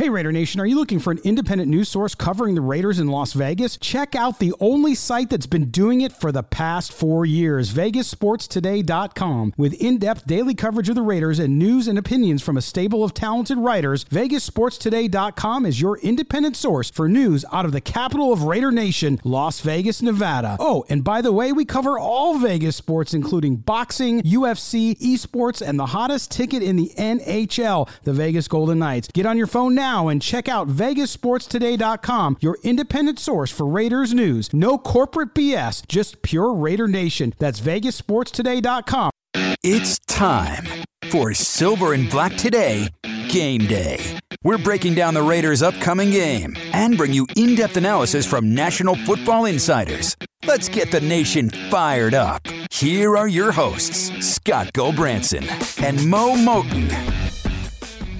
Hey, Raider Nation, are you looking for an independent news source covering the Raiders in Las Vegas? Check out the only site that's been doing it for the past four years, VegasSportsToday.com. With in depth daily coverage of the Raiders and news and opinions from a stable of talented writers, VegasSportsToday.com is your independent source for news out of the capital of Raider Nation, Las Vegas, Nevada. Oh, and by the way, we cover all Vegas sports, including boxing, UFC, esports, and the hottest ticket in the NHL, the Vegas Golden Knights. Get on your phone now now and check out VegasSportsToday.com, your independent source for Raiders news. No corporate BS, just pure Raider Nation. That's VegasSportsToday.com. It's time for Silver and Black Today Game Day. We're breaking down the Raiders' upcoming game and bring you in depth analysis from National Football Insiders. Let's get the nation fired up. Here are your hosts, Scott Gulbransen and Mo Moton.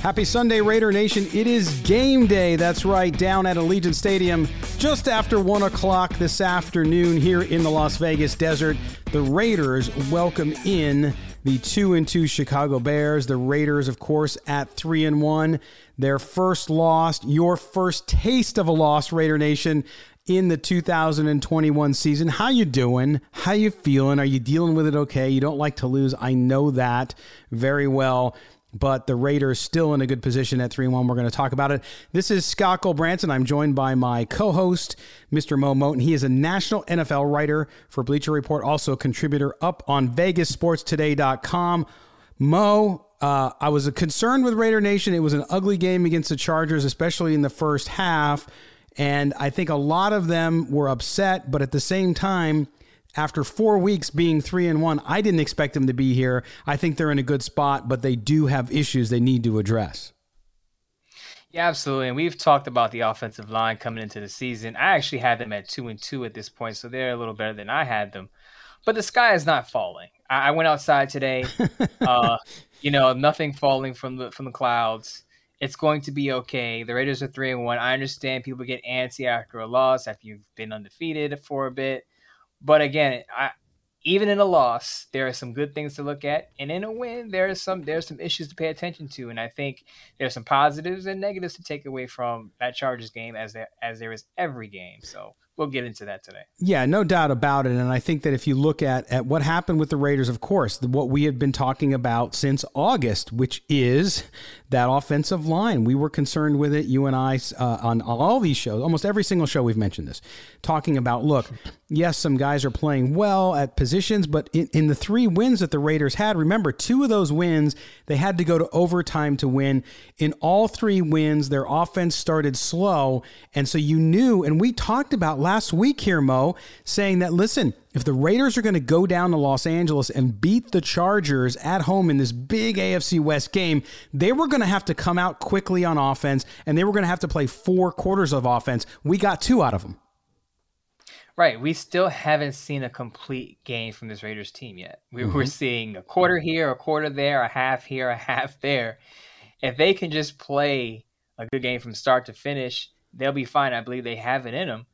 Happy Sunday, Raider Nation. It is game day. That's right, down at Allegiant Stadium just after 1 o'clock this afternoon here in the Las Vegas desert. The Raiders welcome in the 2 and 2 Chicago Bears. The Raiders, of course, at 3 and 1. Their first loss, your first taste of a loss, Raider Nation in the 2021 season. How you doing? How you feeling? Are you dealing with it okay? You don't like to lose. I know that very well but the Raiders still in a good position at 3 1. We're going to talk about it. This is Scott Gulbransen. I'm joined by my co host, Mr. Mo Moton. He is a national NFL writer for Bleacher Report, also a contributor up on VegasSportsToday.com. Mo, uh, I was concerned with Raider Nation. It was an ugly game against the Chargers, especially in the first half. And I think a lot of them were upset, but at the same time, after four weeks being three and one, I didn't expect them to be here. I think they're in a good spot, but they do have issues they need to address. Yeah, absolutely. And we've talked about the offensive line coming into the season. I actually had them at two and two at this point, so they're a little better than I had them. But the sky is not falling. I, I went outside today. uh, you know, nothing falling from the from the clouds. It's going to be okay. The Raiders are three and one. I understand people get antsy after a loss, after you've been undefeated for a bit. But again, I, even in a loss, there are some good things to look at, and in a win, there are some there's some issues to pay attention to. And I think there's some positives and negatives to take away from that Chargers game, as there as there is every game. So we'll get into that today. Yeah, no doubt about it. And I think that if you look at, at what happened with the Raiders, of course, what we have been talking about since August, which is that offensive line. We were concerned with it, you and I, uh, on all these shows, almost every single show we've mentioned this, talking about look, yes, some guys are playing well at positions, but in, in the three wins that the Raiders had, remember, two of those wins, they had to go to overtime to win. In all three wins, their offense started slow. And so you knew, and we talked about last week here, Mo, saying that, listen, if the Raiders are going to go down to Los Angeles and beat the Chargers at home in this big AFC West game, they were going to have to come out quickly on offense and they were going to have to play four quarters of offense. We got two out of them. Right. We still haven't seen a complete game from this Raiders team yet. We, mm-hmm. We're seeing a quarter here, a quarter there, a half here, a half there. If they can just play a good game from start to finish, they'll be fine. I believe they have it in them.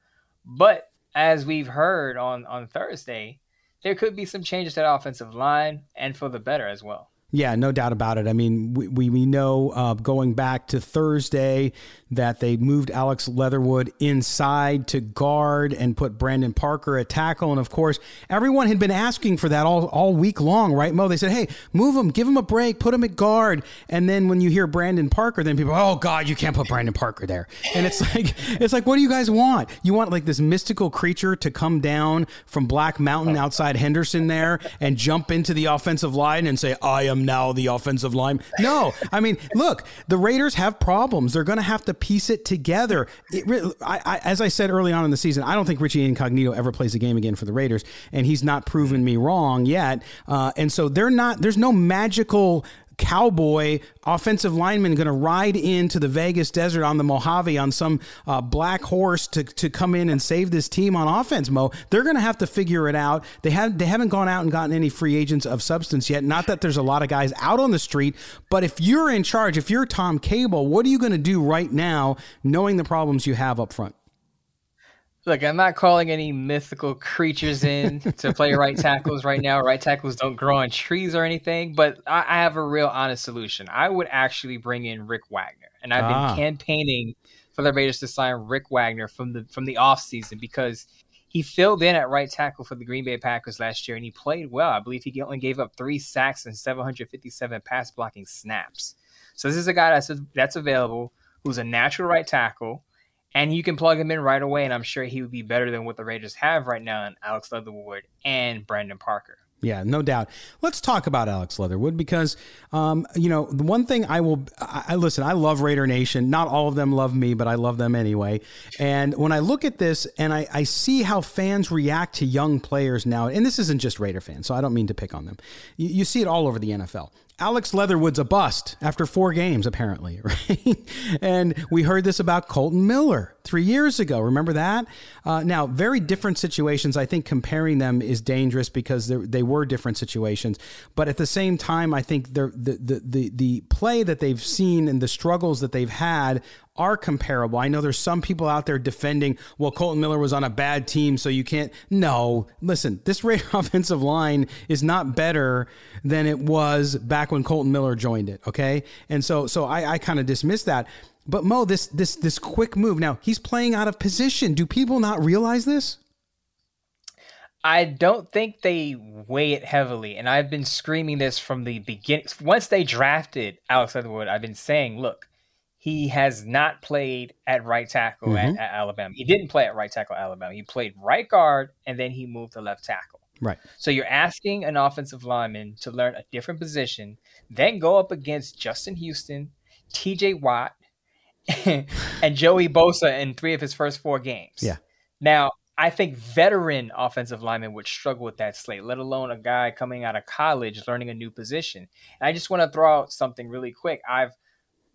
But as we've heard on on Thursday, there could be some changes to the offensive line and for the better as well. Yeah, no doubt about it. I mean, we, we, know uh, going back to Thursday that they moved Alex Leatherwood inside to guard and put Brandon Parker at tackle. And of course, everyone had been asking for that all, all week long, right, Mo? They said, hey, move him, give him a break, put him at guard. And then when you hear Brandon Parker, then people, oh, God, you can't put Brandon Parker there. And it's like, it's like, what do you guys want? You want like this mystical creature to come down from Black Mountain outside Henderson there and jump into the offensive line and say, I am now the offensive line. No, I mean, look, the Raiders have problems. They're going to have to piece it together. It, I, I, as I said early on in the season, I don't think Richie Incognito ever plays a game again for the Raiders, and he's not proven me wrong yet. Uh, and so they're not. There's no magical cowboy offensive lineman going to ride into the Vegas desert on the Mojave on some uh, black horse to, to come in and save this team on offense, Mo. They're going to have to figure it out. They have they haven't gone out and gotten any free agents of substance yet. Not that there's a lot of guys out on the street, but if you're in charge, if you're Tom Cable, what are you going to do right now, knowing the problems you have up front? Look, I'm not calling any mythical creatures in to play right tackles right now. Right tackles don't grow on trees or anything, but I, I have a real honest solution. I would actually bring in Rick Wagner. and I've ah. been campaigning for the Raiders to sign Rick Wagner from the from the offseason because he filled in at right tackle for the Green Bay Packers last year and he played well. I believe he only gave up three sacks and 757 pass blocking snaps. So this is a guy that's that's available who's a natural right tackle, and you can plug him in right away. And I'm sure he would be better than what the Raiders have right now in Alex Leatherwood and Brandon Parker. Yeah, no doubt. Let's talk about Alex Leatherwood because, um, you know, the one thing I will, I, I, listen. I love Raider Nation. Not all of them love me, but I love them anyway. And when I look at this and I, I see how fans react to young players now, and this isn't just Raider fans, so I don't mean to pick on them. You, you see it all over the NFL. Alex Leatherwood's a bust after four games, apparently, right? and we heard this about Kolton Miller three years ago. Remember that? Uh, now, very different situations. I think comparing them is dangerous because they were different situations. But at the same time, I think the, the, the, the play that they've seen and the struggles that they've had are comparable. I know there's some people out there defending, well, Kolton Miller was on a bad team, so you can't. No, listen, this Raider offensive line is not better than it was back when Kolton Miller joined it. Okay, and so so I, I kind of dismiss that. But Mo, this this this quick move. Now he's playing out of position. Do people not realize this? I don't think they weigh it heavily, and I've been screaming this from the beginning. Once they drafted Alex Leatherwood, I've been saying, look he has not played at right tackle mm-hmm. at, at, Alabama. He didn't play at right tackle at Alabama. He played right guard and then he moved to left tackle. Right. So you're asking an offensive lineman to learn a different position, then go up against Justin Houston, TJ Watt, and Joey Bosa in three of his first four games. Yeah. Now, I think veteran offensive linemen would struggle with that slate, let alone a guy coming out of college learning a new position. And I just want to throw out something really quick. I've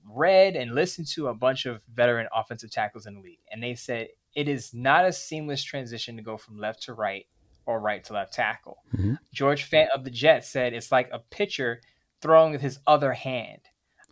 read and listened to a bunch of veteran offensive tackles in the league, and they said it is not a seamless transition to go from left to right or right to left tackle. Mm-hmm. George Fant of the Jets said it's like a pitcher throwing with his other hand.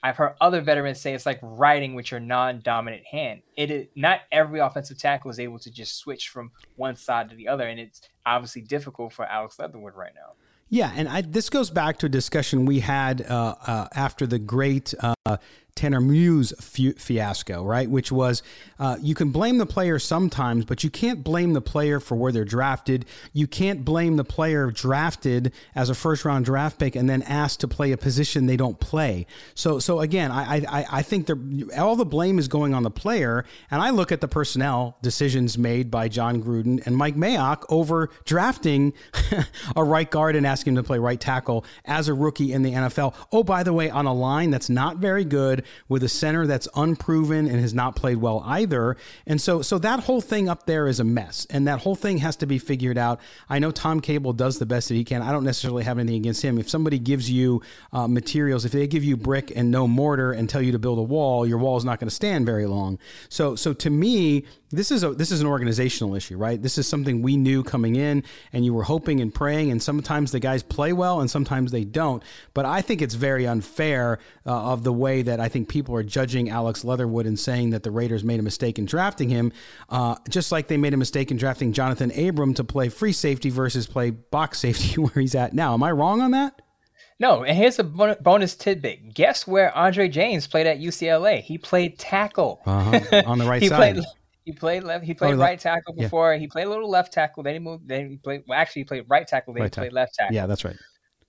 I've heard other veterans say it's like writing with your non-dominant hand. It is not every offensive tackle is able to just switch from one side to the other, and it's obviously difficult for Alex Leatherwood right now. Yeah, and I, this goes back to a discussion we had uh, uh, after the great uh, Tanner Muse fiasco, right? Which was uh, you can blame the player sometimes, but you can't blame the player for where they're drafted. You can't blame the player drafted as a first round draft pick and then asked to play a position they don't play. So, so again, I I, I think all the blame is going on the player, and I look at the personnel decisions made by Jon Gruden and Mike Mayock over drafting a right guard and asking him to play right tackle as a rookie in the NFL. Oh, by the way, on a line that's not very good with a center that's unproven and has not played well either. And so, so that whole thing up there is a mess, and that whole thing has to be figured out. I know Tom Cable does the best that he can. I don't necessarily have anything against him. If somebody gives you uh, materials, if they give you brick and no mortar and tell you to build a wall, your wall is not going to stand very long. So, so to me, this is a this is an organizational issue, right? This is something we knew coming in, and you were hoping and praying, and sometimes the guys play well, and sometimes they don't. But I think it's very unfair uh, of the way that I think people are judging Alex Leatherwood and saying that the Raiders made a mistake in drafting him, uh, just like they made a mistake in drafting Johnathan Abram to play free safety versus play box safety where he's at now. Am I wrong on that? No, and here's a bonus tidbit. Guess where Andre James played at UCLA? He played tackle uh-huh. on the right he side. Played, he played left. He played oh, right tackle before. Yeah. He played a little left tackle. Then he moved. Then he played. Well, actually, he played right tackle. Then right he played left tackle. Yeah, that's right.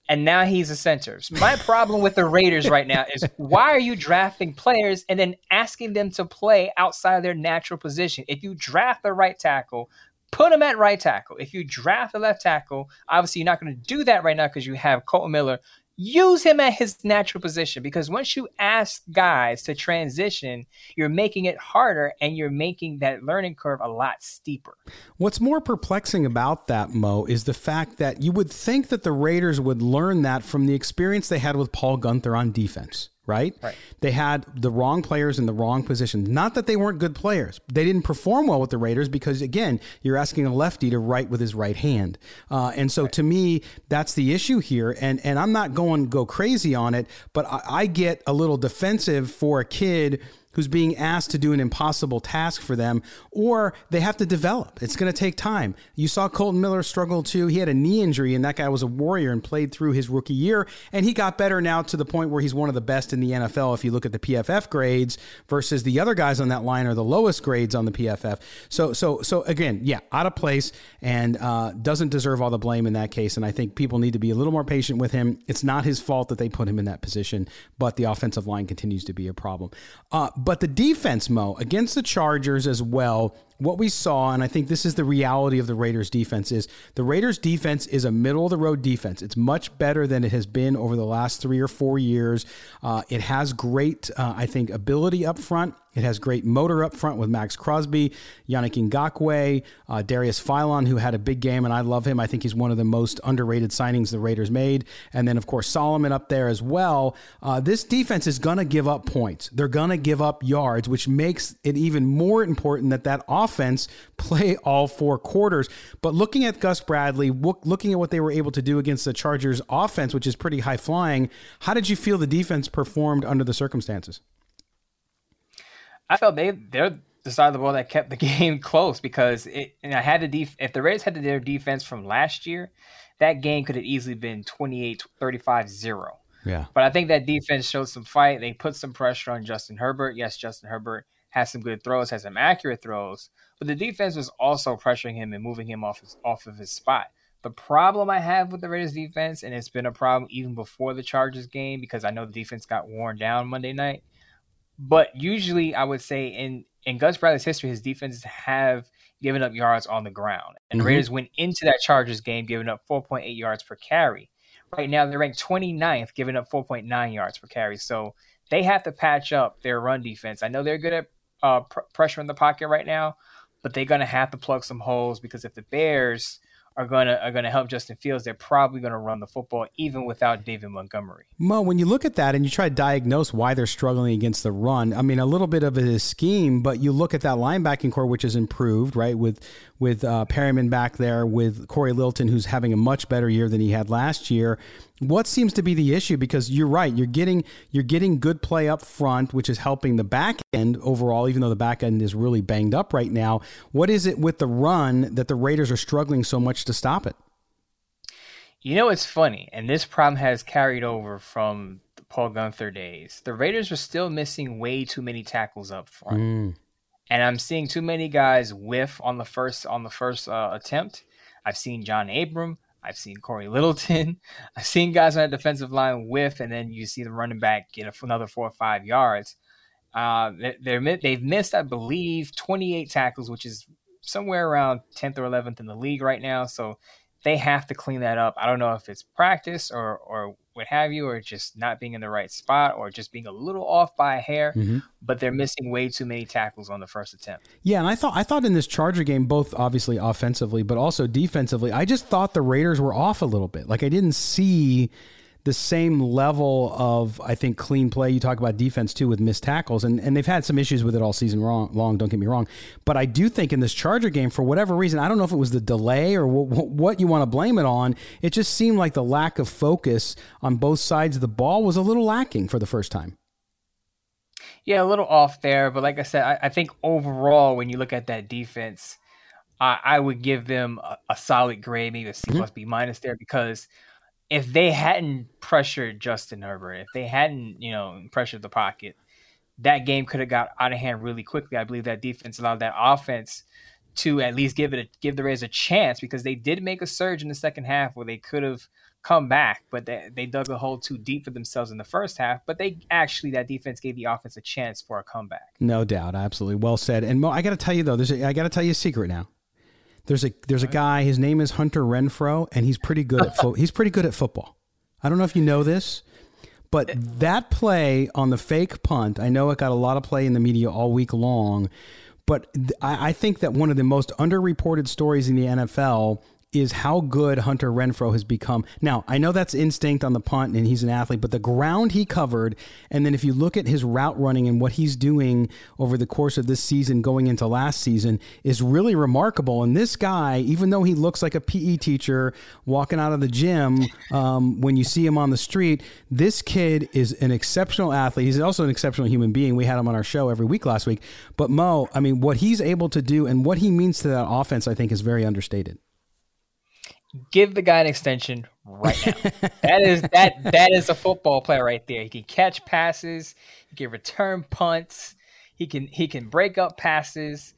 And now he's a center. So my problem with the Raiders right now is why are you drafting players and then asking them to play outside of their natural position? If you draft the right tackle, put him at right tackle. If you draft the left tackle, obviously you're not going to do that right now because you have Kolton Miller use him at his natural position because once you ask guys to transition, you're making it harder and you're making that learning curve a lot steeper. What's more perplexing about that, Mo, is the fact that you would think that the Raiders would learn that from the experience they had with Paul Guenther on defense right? right? They had the wrong players in the wrong positions. Not that they weren't good players. They didn't perform well with the Raiders because, again, you're asking a lefty to write with his right hand. Uh, and so right. to me, that's the issue here. And, and I'm not going go crazy on it, but I, I get a little defensive for a kid who's being asked to do an impossible task for them, or they have to develop. It's going to take time. You saw Kolton Miller struggle too. He had a knee injury, and that guy was a warrior and played through his rookie year, and he got better now to the point where he's one of the best in the NFL if you look at the PFF grades versus the other guys on that line are the lowest grades on the PFF. So, so, so again, yeah, out of place and uh, doesn't deserve all the blame in that case. And I think people need to be a little more patient with him. It's not his fault that they put him in that position, but the offensive line continues to be a problem. Uh, but the defense, Mo, against the Chargers as well, what we saw, and I think this is the reality of the Raiders defense, is the Raiders defense is a middle of the road defense. It's much better than it has been over the last three or four years. Uh, it has great, uh, I think, ability up front. It has great motor up front with Maxx Crosby, Yannick Ngakoue, uh, Darius Philon, who had a big game, and I love him. I think he's one of the most underrated signings the Raiders made. And then, of course, Solomon up there as well. Uh, this defense is going to give up points. They're going to give up yards, which makes it even more important that that offense play all four quarters. But looking at Gus Bradley, looking at what they were able to do against the Chargers offense, which is pretty high flying, how did you feel the defense performed under the circumstances? I felt they they're the side of the ball that kept the game close because it and I had the def- if the Raiders had their defense from last year, that game could have easily been 28 35 0. Yeah. But I think that defense showed some fight. They put some pressure on Justin Herbert. Yes, Justin Herbert has some good throws, has some accurate throws, but the defense was also pressuring him and moving him off his, off of his spot. The problem I have with the Raiders defense, and it's been a problem even before the Chargers game because I know the defense got worn down Monday night, but usually, I would say in in Gus Bradley's history, his defenses have given up yards on the ground, and mm-hmm. Raiders went into that Chargers game giving up 4.8 yards per carry. Right now, they're ranked 29th, giving up 4.9 yards per carry. So they have to patch up their run defense. I know they're good at uh, pr- pressure in the pocket right now, but they're going to have to plug some holes because if the Bears are gonna are gonna help Justin Fields, they're probably gonna run the football even without David Montgomery. Mo, when you look at that and you try to diagnose why they're struggling against the run, I mean a little bit of a scheme, but you look at that linebacking corps which has improved, right? With with uh, Perryman back there, with Cory Littleton, who's having a much better year than he had last year. What seems to be the issue? Because you're right, you're getting you're getting good play up front, which is helping the back end overall, even though the back end is really banged up right now. What is it with the run that the Raiders are struggling so much to stop it? You know, it's funny, and this problem has carried over from the Paul Guenther days. The Raiders are still missing way too many tackles up front. Mm and I'm seeing too many guys whiff on the first on the first uh, attempt. I've seen John Abram. I've seen Cory Littleton. I've seen guys on the defensive line whiff, and then you see the running back get another four or five yards. Uh, they're, they've missed, I believe, 28 tackles, which is somewhere around 10th or 11th in the league right now. So they have to clean that up. I don't know if it's practice or or what have you, or just not being in the right spot, or just being a little off by a hair. Mm-hmm. But they're missing way too many tackles on the first attempt. Yeah, and I thought I thought in this Charger game, both obviously offensively, but also defensively, I just thought the Raiders were off a little bit. Like I didn't see the same level of I think clean play. You talk about defense too with missed tackles, and, and they've had some issues with it all season long, long. Don't get me wrong, but I do think in this Charger game, for whatever reason, I don't know if it was the delay or w- what you want to blame it on. It just seemed like the lack of focus on both sides of the ball was a little lacking for the first time. Yeah, a little off there, but like I said, I, I think overall, when you look at that defense, I, I would give them a, a, solid grade, maybe a C mm-hmm. plus B minus there because if they hadn't pressured Justin Herbert, if they hadn't, you know, pressured the pocket, that game could have got out of hand really quickly. I believe that defense allowed that offense to at least give it a, give the Rays a chance because they did make a surge in the second half where they could have come back, but they, they dug a hole too deep for themselves in the first half. But they actually that defense gave the offense a chance for a comeback. No doubt, absolutely well said. And Mo, I got to tell you though, there's a, I got to tell you a secret now. There's a there's a guy. His name is Hunter Renfrow, and he's pretty good at fo- he's pretty good at football. I don't know if you know this, but eh. that play on the fake punt, I know it got a lot of play in the media all week long. But I, I think that one of the most underreported stories in the NFL is how good Hunter Renfrow has become. Now, I know that's instinct on the punt and he's an athlete, but the ground he covered, and then if you look at his route running and what he's doing over the course of this season going into last season, is really remarkable. And this guy, even though he looks like a PE teacher walking out of the gym um, when you see him on the street, this kid is an exceptional athlete. He's also an exceptional human being. We had him on our show every week last week. But Mo, I mean, what he's able to do and what he means to that offense, I think, is very understated give the guy an extension right now. that is that that is a football player right there. He can catch passes, he can return punts, he can he can break up passes.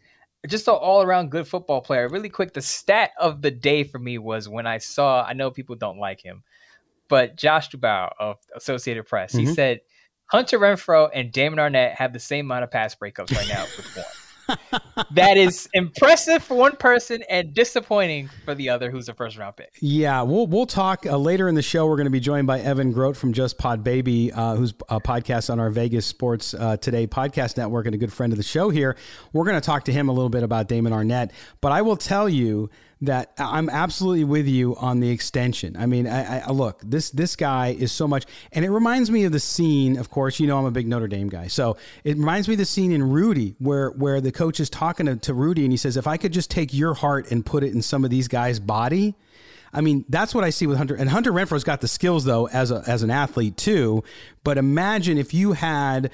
Just an all around good football player. Really quick, the stat of the day for me was when I saw. I know people don't like him, but Josh Dubow of Associated Press, mm-hmm. he said Hunter Renfrow and Damon Arnette have the same amount of pass breakups right now with one that is impressive for one person and disappointing for the other, who's a first round pick. Yeah, we'll we'll talk uh, later in the show. We're going to be joined by Evan Grote from Just Pod Baby, uh, who's a podcast on our Vegas Sports uh, Today podcast network and a good friend of the show here. We're going to talk to him a little bit about Damon Arnette, but I will tell you that I'm absolutely with you on the extension. I mean, I, I, look this this guy is so much, and it reminds me of the scene. Of course, you know I'm a big Notre Dame guy, so it reminds me of the scene in Rudy where where the coach is talking to, to Rudy and he says, "If I could just take your heart and put it in some of these guys' body." I mean, that's what I see with Hunter. And Hunter Renfrow's got the skills though as a, as an athlete too. But imagine if you had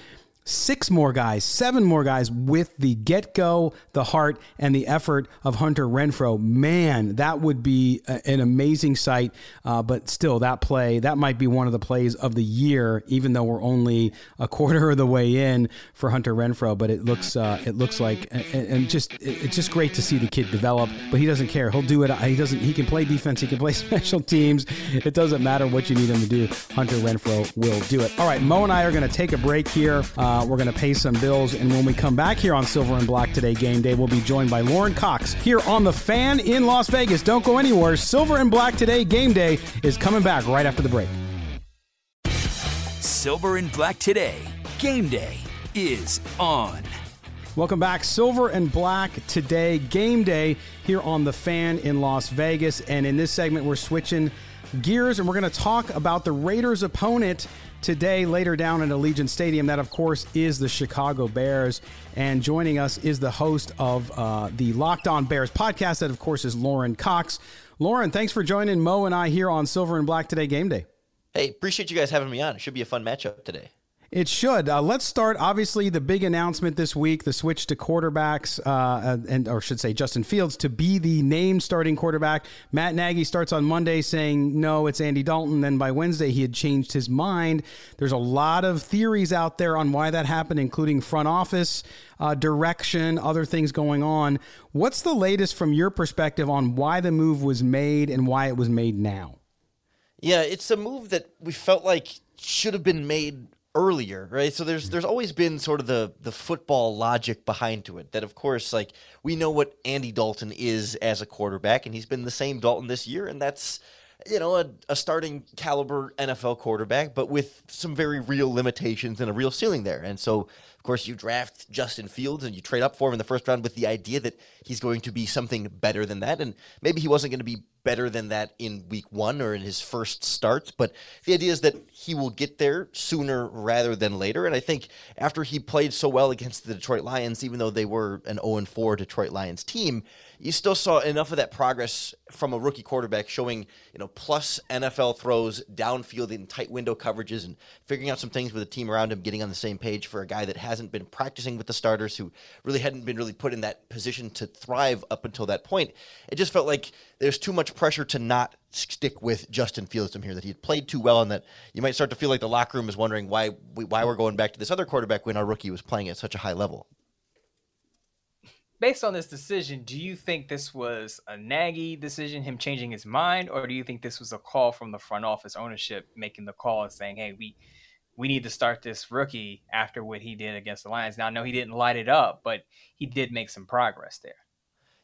six more guys, seven more guys with the get go, the heart, and the effort of Hunter Renfrow. Man, that would be a, an amazing sight. Uh, but still, that play, that might be one of the plays of the year, even though we're only a quarter of the way in for Hunter Renfrow. But it looks, uh, it looks like, and, and just, it's just great to see the kid develop. But he doesn't care. He'll do it. He doesn't. He can play defense. He can play special teams. It doesn't matter what you need him to do. Hunter Renfrow will do it. All right, Mo and I are going to take a break here. Uh, uh, we're going to pay some bills. And when we come back here on Silver and Black Today Game Day, we'll be joined by Lorin Cox here on The Fan in Las Vegas. Don't go anywhere. Silver and Black Today Game Day is coming back right after the break. Silver and Black Today Game Day is on. Welcome back. Silver and Black today, game day here on The Fan in Las Vegas. And in this segment, we're switching gears and we're going to talk about the Raiders' opponent today, later down at Allegiant Stadium. That, of course, is the Chicago Bears. And joining us is the host of uh, the Locked On Bears podcast. That, of course, is Lorin Cox. Lorin, thanks for joining Mo and I here on Silver and Black Today Game Day. Hey, appreciate you guys having me on. It should be a fun matchup today. It should. Uh, let's start. Obviously, the big announcement this week: the switch to quarterbacks, uh, and or should say Justin Fields to be the named starting quarterback. Matt Nagy starts on Monday saying no, it's Andy Dalton. Then by Wednesday, he had changed his mind. There's a lot of theories out there on why that happened, including front office uh, direction, other things going on. What's the latest from your perspective on why the move was made and why it was made now? Yeah, it's a move that we felt like should have been made earlier, right? So there's mm-hmm. there's always been sort of the the football logic behind to it. That of course, like we know what Andy Dalton is as a quarterback, and he's been the same Dalton this year, and that's you know a, a starting caliber NFL quarterback, but with some very real limitations and a real ceiling there. And so of course, you draft Justin Fields and you trade up for him in the first round with the idea that he's going to be something better than that. And maybe he wasn't going to be better than that in week one or in his first starts, but the idea is that he will get there sooner rather than later. And I think after he played so well against the Detroit Lions, even though they were an 0 4 Detroit Lions team, you still saw enough of that progress from a rookie quarterback showing, you know, plus NFL throws downfield in tight window coverages and figuring out some things with the team around him, getting on the same page for a guy that hasn't been practicing with the starters, who really hadn't been really put in that position to thrive up until that point. It just felt like there's too much pressure to not stick with Justin Fields from here, that he had played too well, and that you might start to feel like the locker room is wondering why we, why we're going back to this other quarterback when our rookie was playing at such a high level based on this decision, do you think this was a Nagy decision, him changing his mind, or do you think this was a call from the front office ownership making the call and saying, "Hey, we we need to start this rookie after what he did against the Lions"? Now, I know he didn't light it up, but he did make some progress there.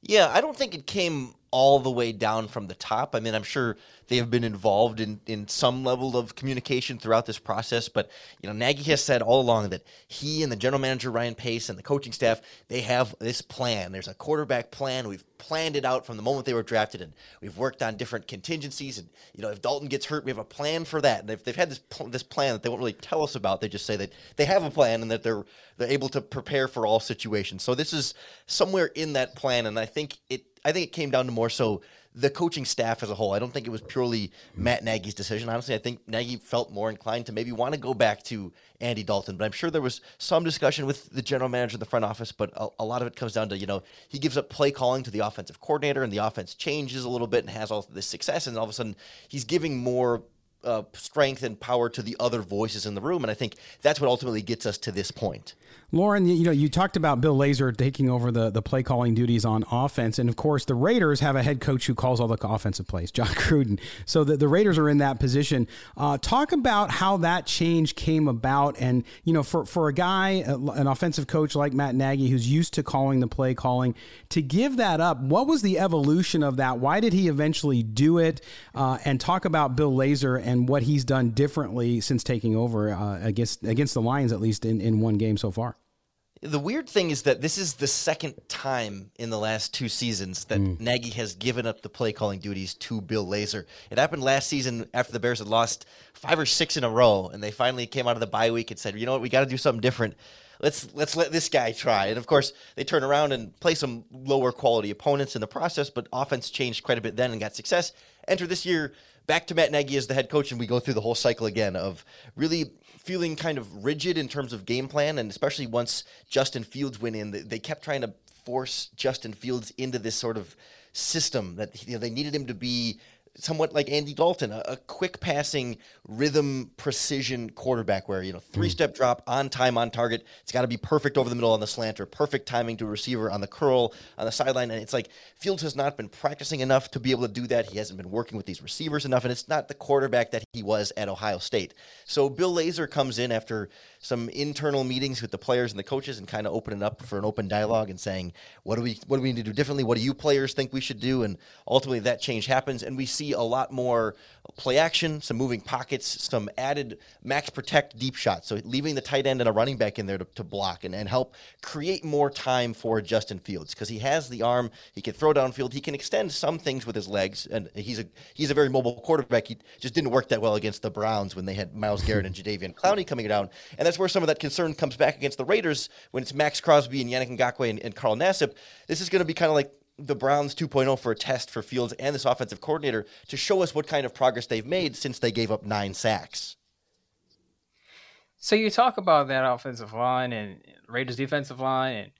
Yeah, I don't think it came all the way down from the top. I mean, I'm sure they have been involved in, in some level of communication throughout this process, but you know, Nagy has said all along that he and the general manager Ryan Pace and the coaching staff they have this plan. There's a quarterback plan. We've planned it out from the moment they were drafted, and we've worked on different contingencies. And you know, if Dalton gets hurt, we have a plan for that. And if they've had this this plan that they won't really tell us about, they just say that they have a plan and that they're they're able to prepare for all situations. So this is somewhere in that plan, and I think it I think it came down to more so the coaching staff as a whole. I don't think it was purely Matt Nagy's decision. Honestly, I think Nagy felt more inclined to maybe want to go back to Andy Dalton. But I'm sure there was some discussion with the general manager of the front office. But a, a lot of it comes down to you know he gives up play calling to the offensive coordinator, and the offense changes a little bit and has all this success, and all of a sudden he's giving more uh, strength and power to the other voices in the room. And I think that's what ultimately gets us to this point. Lorin, you know, you talked about Bill Lazor taking over the, the play calling duties on offense. And of course, the Raiders have a head coach who calls all the offensive plays, Jon Gruden. So the, the Raiders are in that position. Uh, talk about how that change came about. And, you know, for, for a guy, an offensive coach like Matt Nagy, who's used to calling the play calling, to give that up, what was the evolution of that? Why did he eventually do it? Uh, and talk about Bill Lazor and what he's done differently since taking over uh, against, against the Lions, at least in, in one game so far. The weird thing is that this is the second time in the last two seasons that mm. Nagy has given up the play calling duties to Bill Lazor. It happened last season after the Bears had lost five or six in a row, and they finally came out of the bye week and said, "You know what? We got to do something different. Let's let's let this guy try." And of course, they turn around and play some lower quality opponents in the process, but offense changed quite a bit then and got success. Enter this year back to Matt Nagy as the head coach, and we go through the whole cycle again of really feeling kind of rigid in terms of game plan, and especially once Justin Fields went in, they kept trying to force Justin Fields into this sort of system that you know, they needed him to be somewhat like Andy Dalton, a, a quick passing, rhythm, precision quarterback where, you know, three step mm. drop on time, on target. It's got to be perfect over the middle on the slant or perfect timing to a receiver on the curl, on the sideline. And it's like Fields has not been practicing enough to be able to do that. He hasn't been working with these receivers enough, and it's not the quarterback that he was at Ohio State. So Bill Lazor comes in after some internal meetings with the players and the coaches and kind of opening up for an open dialogue and saying, what do we what do we need to do differently? What do you players think we should do? And ultimately that change happens and we see a lot more play action, some moving pockets, some added max protect deep shots. So leaving the tight end and a running back in there to, to block and, and help create more time for Justin Fields because he has the arm, he can throw downfield, he can extend some things with his legs, and he's a he's a very mobile quarterback. He just didn't work that well against the Browns when they had Myles Garrett and Jadeveon Clowney coming down. And that's where some of that concern comes back against the Raiders when it's Maxx Crosby and Yannick Ngakoue and, and Carl Nassib. This is going to be kind of like the Browns 2.0 for a test for Fields and this offensive coordinator to show us what kind of progress they've made since they gave up nine sacks. So you talk about that offensive line and Raiders defensive line and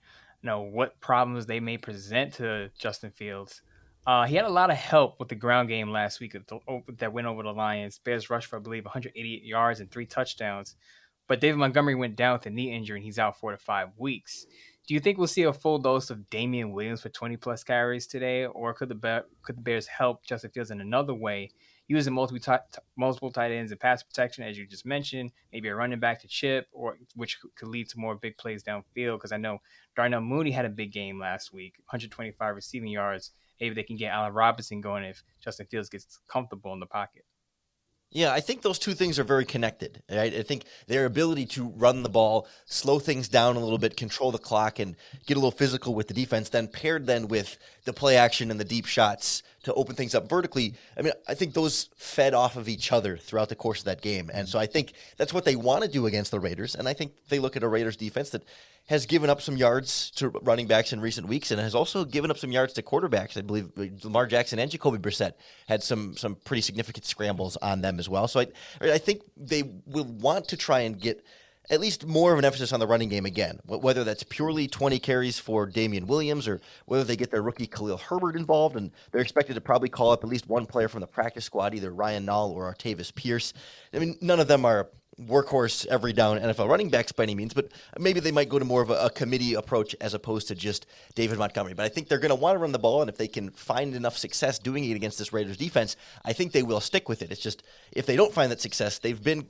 you know what problems they may present to Justin Fields. Uh, he had a lot of help with the ground game last week that went over the Lions. Bears rushed for, I believe, 188 yards and three touchdowns. But David Montgomery went down with a knee injury and he's out four to five weeks. Do you think we'll see a full dose of Damien Williams for 20 plus carries today, or could the could the Bears help Justin Fields in another way, using multiple t- multiple tight ends and pass protection, as you just mentioned, maybe a running back to chip, or which could lead to more big plays downfield? Because I know Darnell Mooney had a big game last week, 125 receiving yards. Maybe they can get Allen Robinson going if Justin Fields gets comfortable in the pocket. Yeah, I think those two things are very connected. Right? I think their ability to run the ball, slow things down a little bit, control the clock, and get a little physical with the defense, then paired then with the play action and the deep shots to open things up vertically. I mean, I think those fed off of each other throughout the course of that game. And so I think that's what they want to do against the Raiders. And I think they look at a Raiders defense that has given up some yards to running backs in recent weeks and has also given up some yards to quarterbacks. I believe uh, Lamar Jackson and Jacoby Brissett had some some pretty significant scrambles on them as well. So I I think they will want to try and get at least more of an emphasis on the running game again. Whether that's purely 20 carries for Damien Williams or whether they get their rookie Khalil Herbert involved, and they're expected to probably call up at least one player from the practice squad, either Ryan Nall or Artavis Pierce. I mean, none of them are workhorse every down NFL running backs by any means, but maybe they might go to more of a, a committee approach as opposed to just David Montgomery. But I think they're going to want to run the ball, and if they can find enough success doing it against this Raiders defense, I think they will stick with it. It's just if they don't find that success, they've been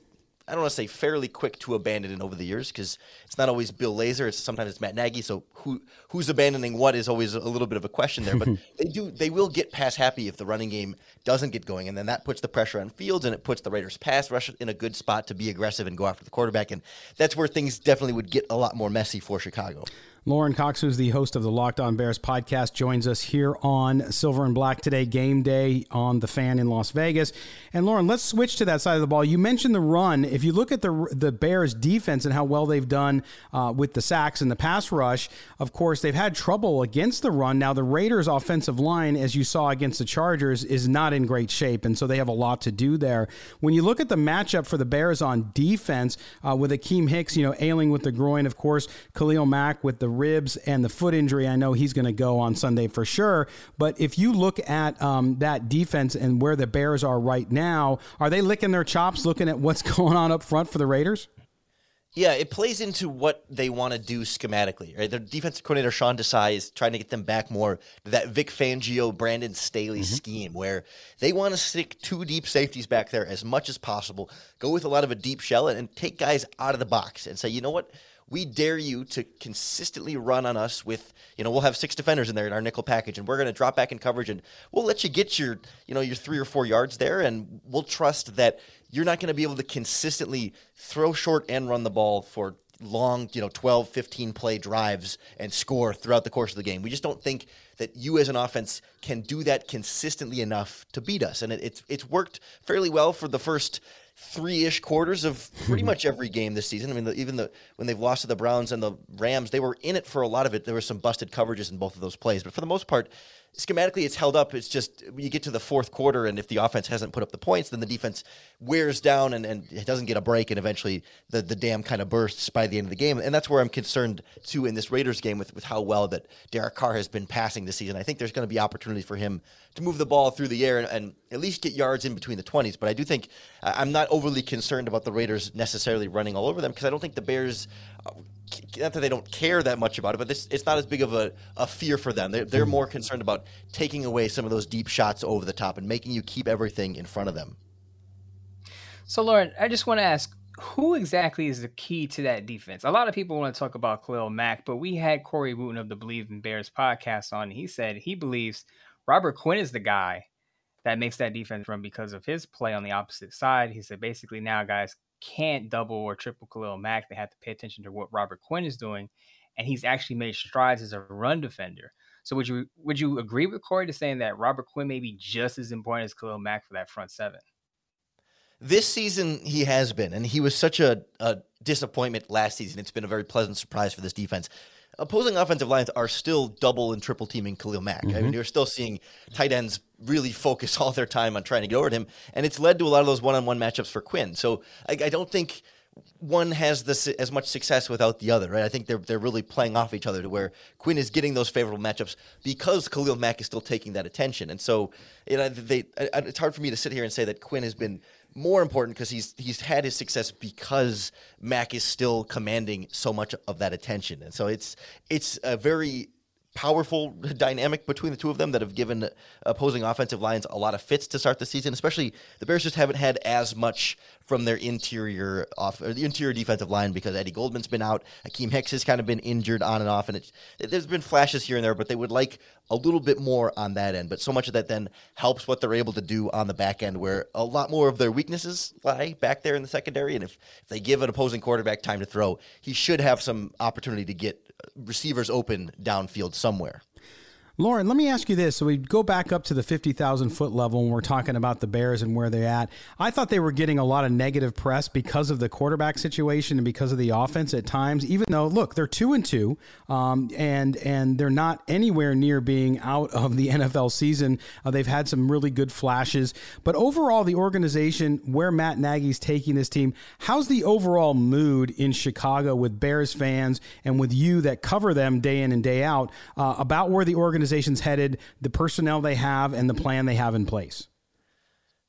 I don't want to say fairly quick to abandon it over the years because it's not always Bill Lazor. It's sometimes it's Matt Nagy. So who who's abandoning what is always a little bit of a question there. But they do they will get pass happy if the running game doesn't get going, and then that puts the pressure on Fields and it puts the Raiders pass rush in a good spot to be aggressive and go after the quarterback. And that's where things definitely would get a lot more messy for Chicago. Lorin Cox, who's the host of the Locked On Bears podcast, joins us here on Silver and Black today, game day on the fan in Las Vegas. And Lorin, let's switch to that side of the ball. You mentioned the run. If you look at the the Bears defense and how well they've done uh, with the sacks and the pass rush, of course they've had trouble against the run. Now the Raiders' offensive line, as you saw against the Chargers, is not in great shape, and so they have a lot to do there. When you look at the matchup for the Bears on defense, uh, with Akiem Hicks, you know, ailing with the groin, of course, Khalil Mack with the ribs and the foot injury. I know he's going to go on Sunday for sure. But if you look at um, that defense and where the Bears are right now, are they licking their chops looking at what's going on up front for the Raiders? Yeah, it plays into what they want to do schematically, right? Their defensive coordinator Sean Desai is trying to get them back more to that Vic Fangio, Brandon Staley mm-hmm. scheme, where they want to stick two deep safeties back there as much as possible, go with a lot of a deep shell, and, and take guys out of the box and say, you know what, we dare you to consistently run on us with, you know, we'll have six defenders in there in our nickel package, and we're going to drop back in coverage, and we'll let you get your, you know, your three or four yards there, and we'll trust that you're not going to be able to consistently throw short and run the ball for long, you know, 12, 15 play drives and score throughout the course of the game. We just don't think that you as an offense can do that consistently enough to beat us. And it, it's it's worked fairly well for the first three-ish quarters of pretty hmm. much every game this season. I mean, the, even the when they've lost to the Browns and the Rams, they were in it for a lot of it. There were some busted coverages in both of those plays, but for the most part, schematically it's held up. It's just you get to the fourth quarter, and if the offense hasn't put up the points, then the defense wears down and, and it doesn't get a break, and eventually the, the dam kind of bursts by the end of the game. And that's where I'm concerned too in this Raiders game with, with how well that Derek Carr has been passing this season. I think there's going to be opportunities for him to move the ball through the air and, and at least get yards in between the 20s. But I do think I'm not overly concerned about the Raiders necessarily running all over them because I don't think the Bears. Not that they don't care that much about it, but this it's not as big of a, a fear for them. They're, they're mm-hmm. more concerned about taking away some of those deep shots over the top and making you keep everything in front of them. So, Lorin, I just want to ask who exactly is the key to that defense? A lot of people want to talk about Khalil Mack, but we had Corey Wooten of the Believe in Bears podcast on. He said he believes Robert Quinn is the guy that makes that defense run because of his play on the opposite side. He said basically now guys can't double or triple Khalil Mack. They have to pay attention to what Robert Quinn is doing, and he's actually made strides as a run defender. So would you would you agree with Corey to saying that Robert Quinn may be just as important as Khalil Mack for that front seven? This season he has been, and he was such a, a disappointment last season. It's been a very pleasant surprise for this defense opposing offensive lines are still double and triple teaming Khalil Mack. Mm-hmm. I mean, mm-hmm. you're still seeing tight ends really focus all their time on trying to get over to him, and it's led to a lot of those one-on-one matchups for Quinn. So I, I don't think one has this as much success without the other, right? I think they're they're really playing off each other to where Quinn is getting those favorable matchups because Khalil Mack is still taking that attention, and so you know, they, it's hard for me to sit here and say that Quinn has been more important because he's he's had his success because Mack is still commanding so much of that attention, and so it's it's a very powerful dynamic between the two of them that have given opposing offensive lines a lot of fits to start the season. Especially the Bears just haven't had as much from their interior off the interior defensive line because Eddie Goldman's been out, Akiem Hicks has kind of been injured on and off, and it's there's been flashes here and there, but they would like a little bit more on that end. But so much of that then helps what they're able to do on the back end, where a lot more of their weaknesses lie back there in the secondary. And if, if they give an opposing quarterback time to throw, he should have some opportunity to get receivers open downfield somewhere. Lorin, let me ask you this. So we go back up to the 50,000 foot level and we're talking about the Bears and where they're at. I thought they were getting a lot of negative press because of the quarterback situation and because of the offense at times, even though, look, they're two and two um, and, and they're not anywhere near being out of the NFL season. Uh, they've had some really good flashes. But overall, the organization, where Matt Nagy's taking this team, how's the overall mood in Chicago with Bears fans and with you that cover them day in and day out uh, about where the organization organization's headed, the personnel they have, and the plan they have in place?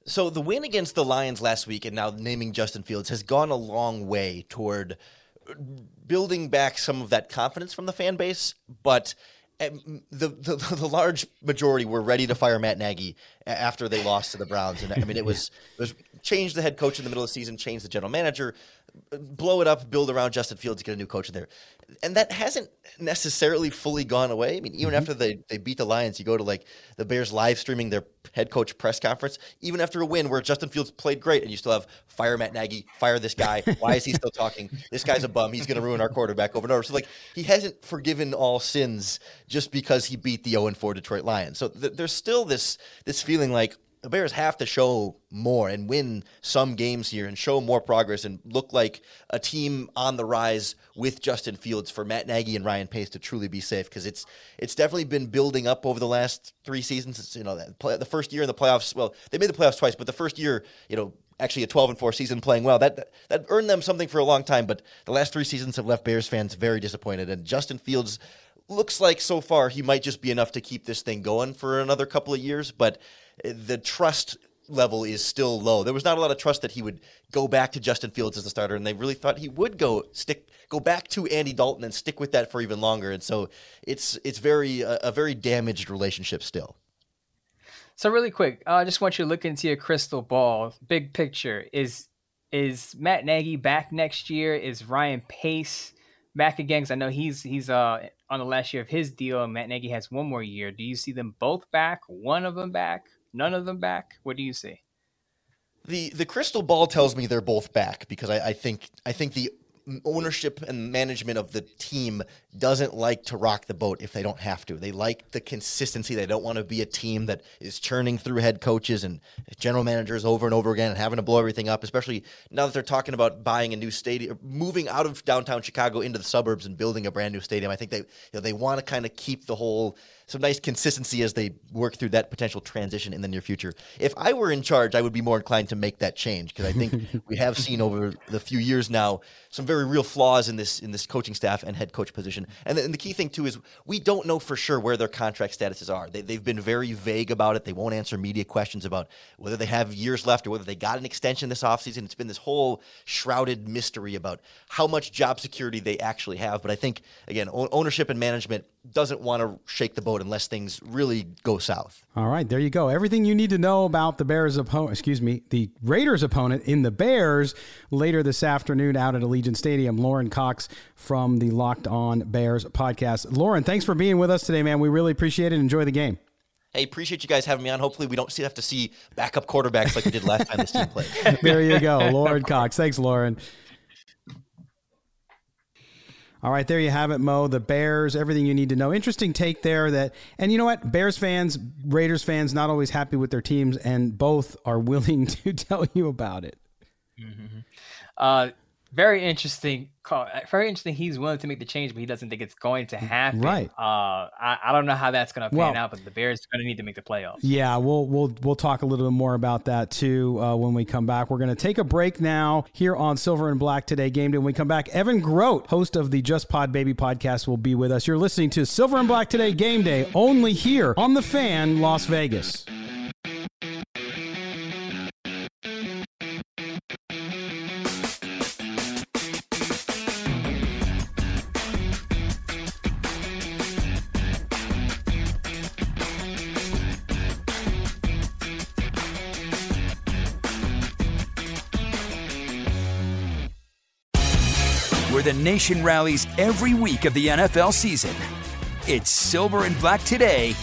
So the win against the Lions last week, and now naming Justin Fields, has gone a long way toward building back some of that confidence from the fan base. But eh, the, the, the large majority were ready to fire Matt Nagy after they lost to the Browns. And I mean, it was it was change the head coach in the middle of the season, change the general manager, blow it up, build around Justin Fields, get a new coach there. And that hasn't necessarily fully gone away. I mean, even mm-hmm. after they, they beat the Lions, you go to like the Bears live streaming their head coach press conference, even after a win where Justin Fields played great and you still have fire Matt Nagy, fire this guy. Why is he still talking? This guy's a bum. He's going to ruin our quarterback over and over. So like he hasn't forgiven all sins just because he beat the 0 4 Detroit Lions. So th- there's still this this feeling like the Bears have to show more and win some games here and show more progress and look like a team on the rise with Justin Fields for Matt Nagy and Ryan Pace to truly be safe because it's it's definitely been building up over the last three seasons. It's, you know, the first year in the playoffs. Well, they made the playoffs twice, but the first year, you know, actually a 12 and 4 season playing well. That that earned them something for a long time, but the last 3 seasons have left Bears fans very disappointed and Justin Fields looks like so far he might just be enough to keep this thing going for another couple of years, but the trust level is still low. There was not a lot of trust that he would go back to Justin Fields as a starter, and they really thought he would go stick go back to Andy Dalton and stick with that for even longer. And so it's it's very a very damaged relationship still. So really quick, uh, I just want you to look into your crystal ball. Big picture is is Matt Nagy back next year? Is Ryan Pace back again? Because I know he's he's uh on the last year of his deal, and Matt Nagy has one more year. Do you see them both back? One of them back? None of them back? What do you see? The the crystal ball tells me they're both back because I, I think I think the ownership and management of the team doesn't like to rock the boat if they don't have to. They like the consistency. They don't want to be a team that is churning through head coaches and general managers over and over again and having to blow everything up, especially now that they're talking about buying a new stadium, moving out of downtown Chicago into the suburbs and building a brand new stadium. I think they you know, they want to kind of keep the whole some nice consistency as they work through that potential transition in the near future. If I were in charge, I would be more inclined to make that change because I think we have seen over the few years now some very real flaws in this in this coaching staff and head coach position. And the, and the key thing too is we don't know for sure where their contract statuses are. They, they've been very vague about it. They won't answer media questions about whether they have years left or whether they got an extension this offseason. It's been this whole shrouded mystery about how much job security they actually have. But I think again, ownership and management doesn't want to shake the boat unless things really go south. All right, there you go. Everything you need to know about the Bears opponent, excuse me, the Raiders opponent in the Bears later this afternoon out at Allegiant Stadium. Lorin Cox from the Locked On Bears podcast. Lorin, thanks for being with us today, man. We really appreciate it. Enjoy the game. Hey, appreciate you guys having me on. Hopefully, we don't have to see backup quarterbacks like we did last time this team played. there you go, Lorin Cox. Thanks, Lorin. All right, there you have it, Mo. The Bears, everything you need to know. Interesting take there. That and you know what, Bears fans, Raiders fans, not always happy with their teams, and both are willing to tell you about it. Mm-hmm. Uh, very interesting call. Very interesting. He's willing to make the change, but he doesn't think it's going to happen. Right. Uh, I, I don't know how that's going to pan well, out, but the Bears are going to need to make the playoffs. Yeah, we'll we'll we'll talk a little bit more about that too uh, when we come back. We're going to take a break now here on Silver and Black today game day. When we come back, Evan Groat, host of the Just Pod Baby podcast, will be with us. You're listening to Silver and Black today game day only here on the Fan, Las Vegas. Nation rallies every week of the NFL season. It's Silver and Black Today,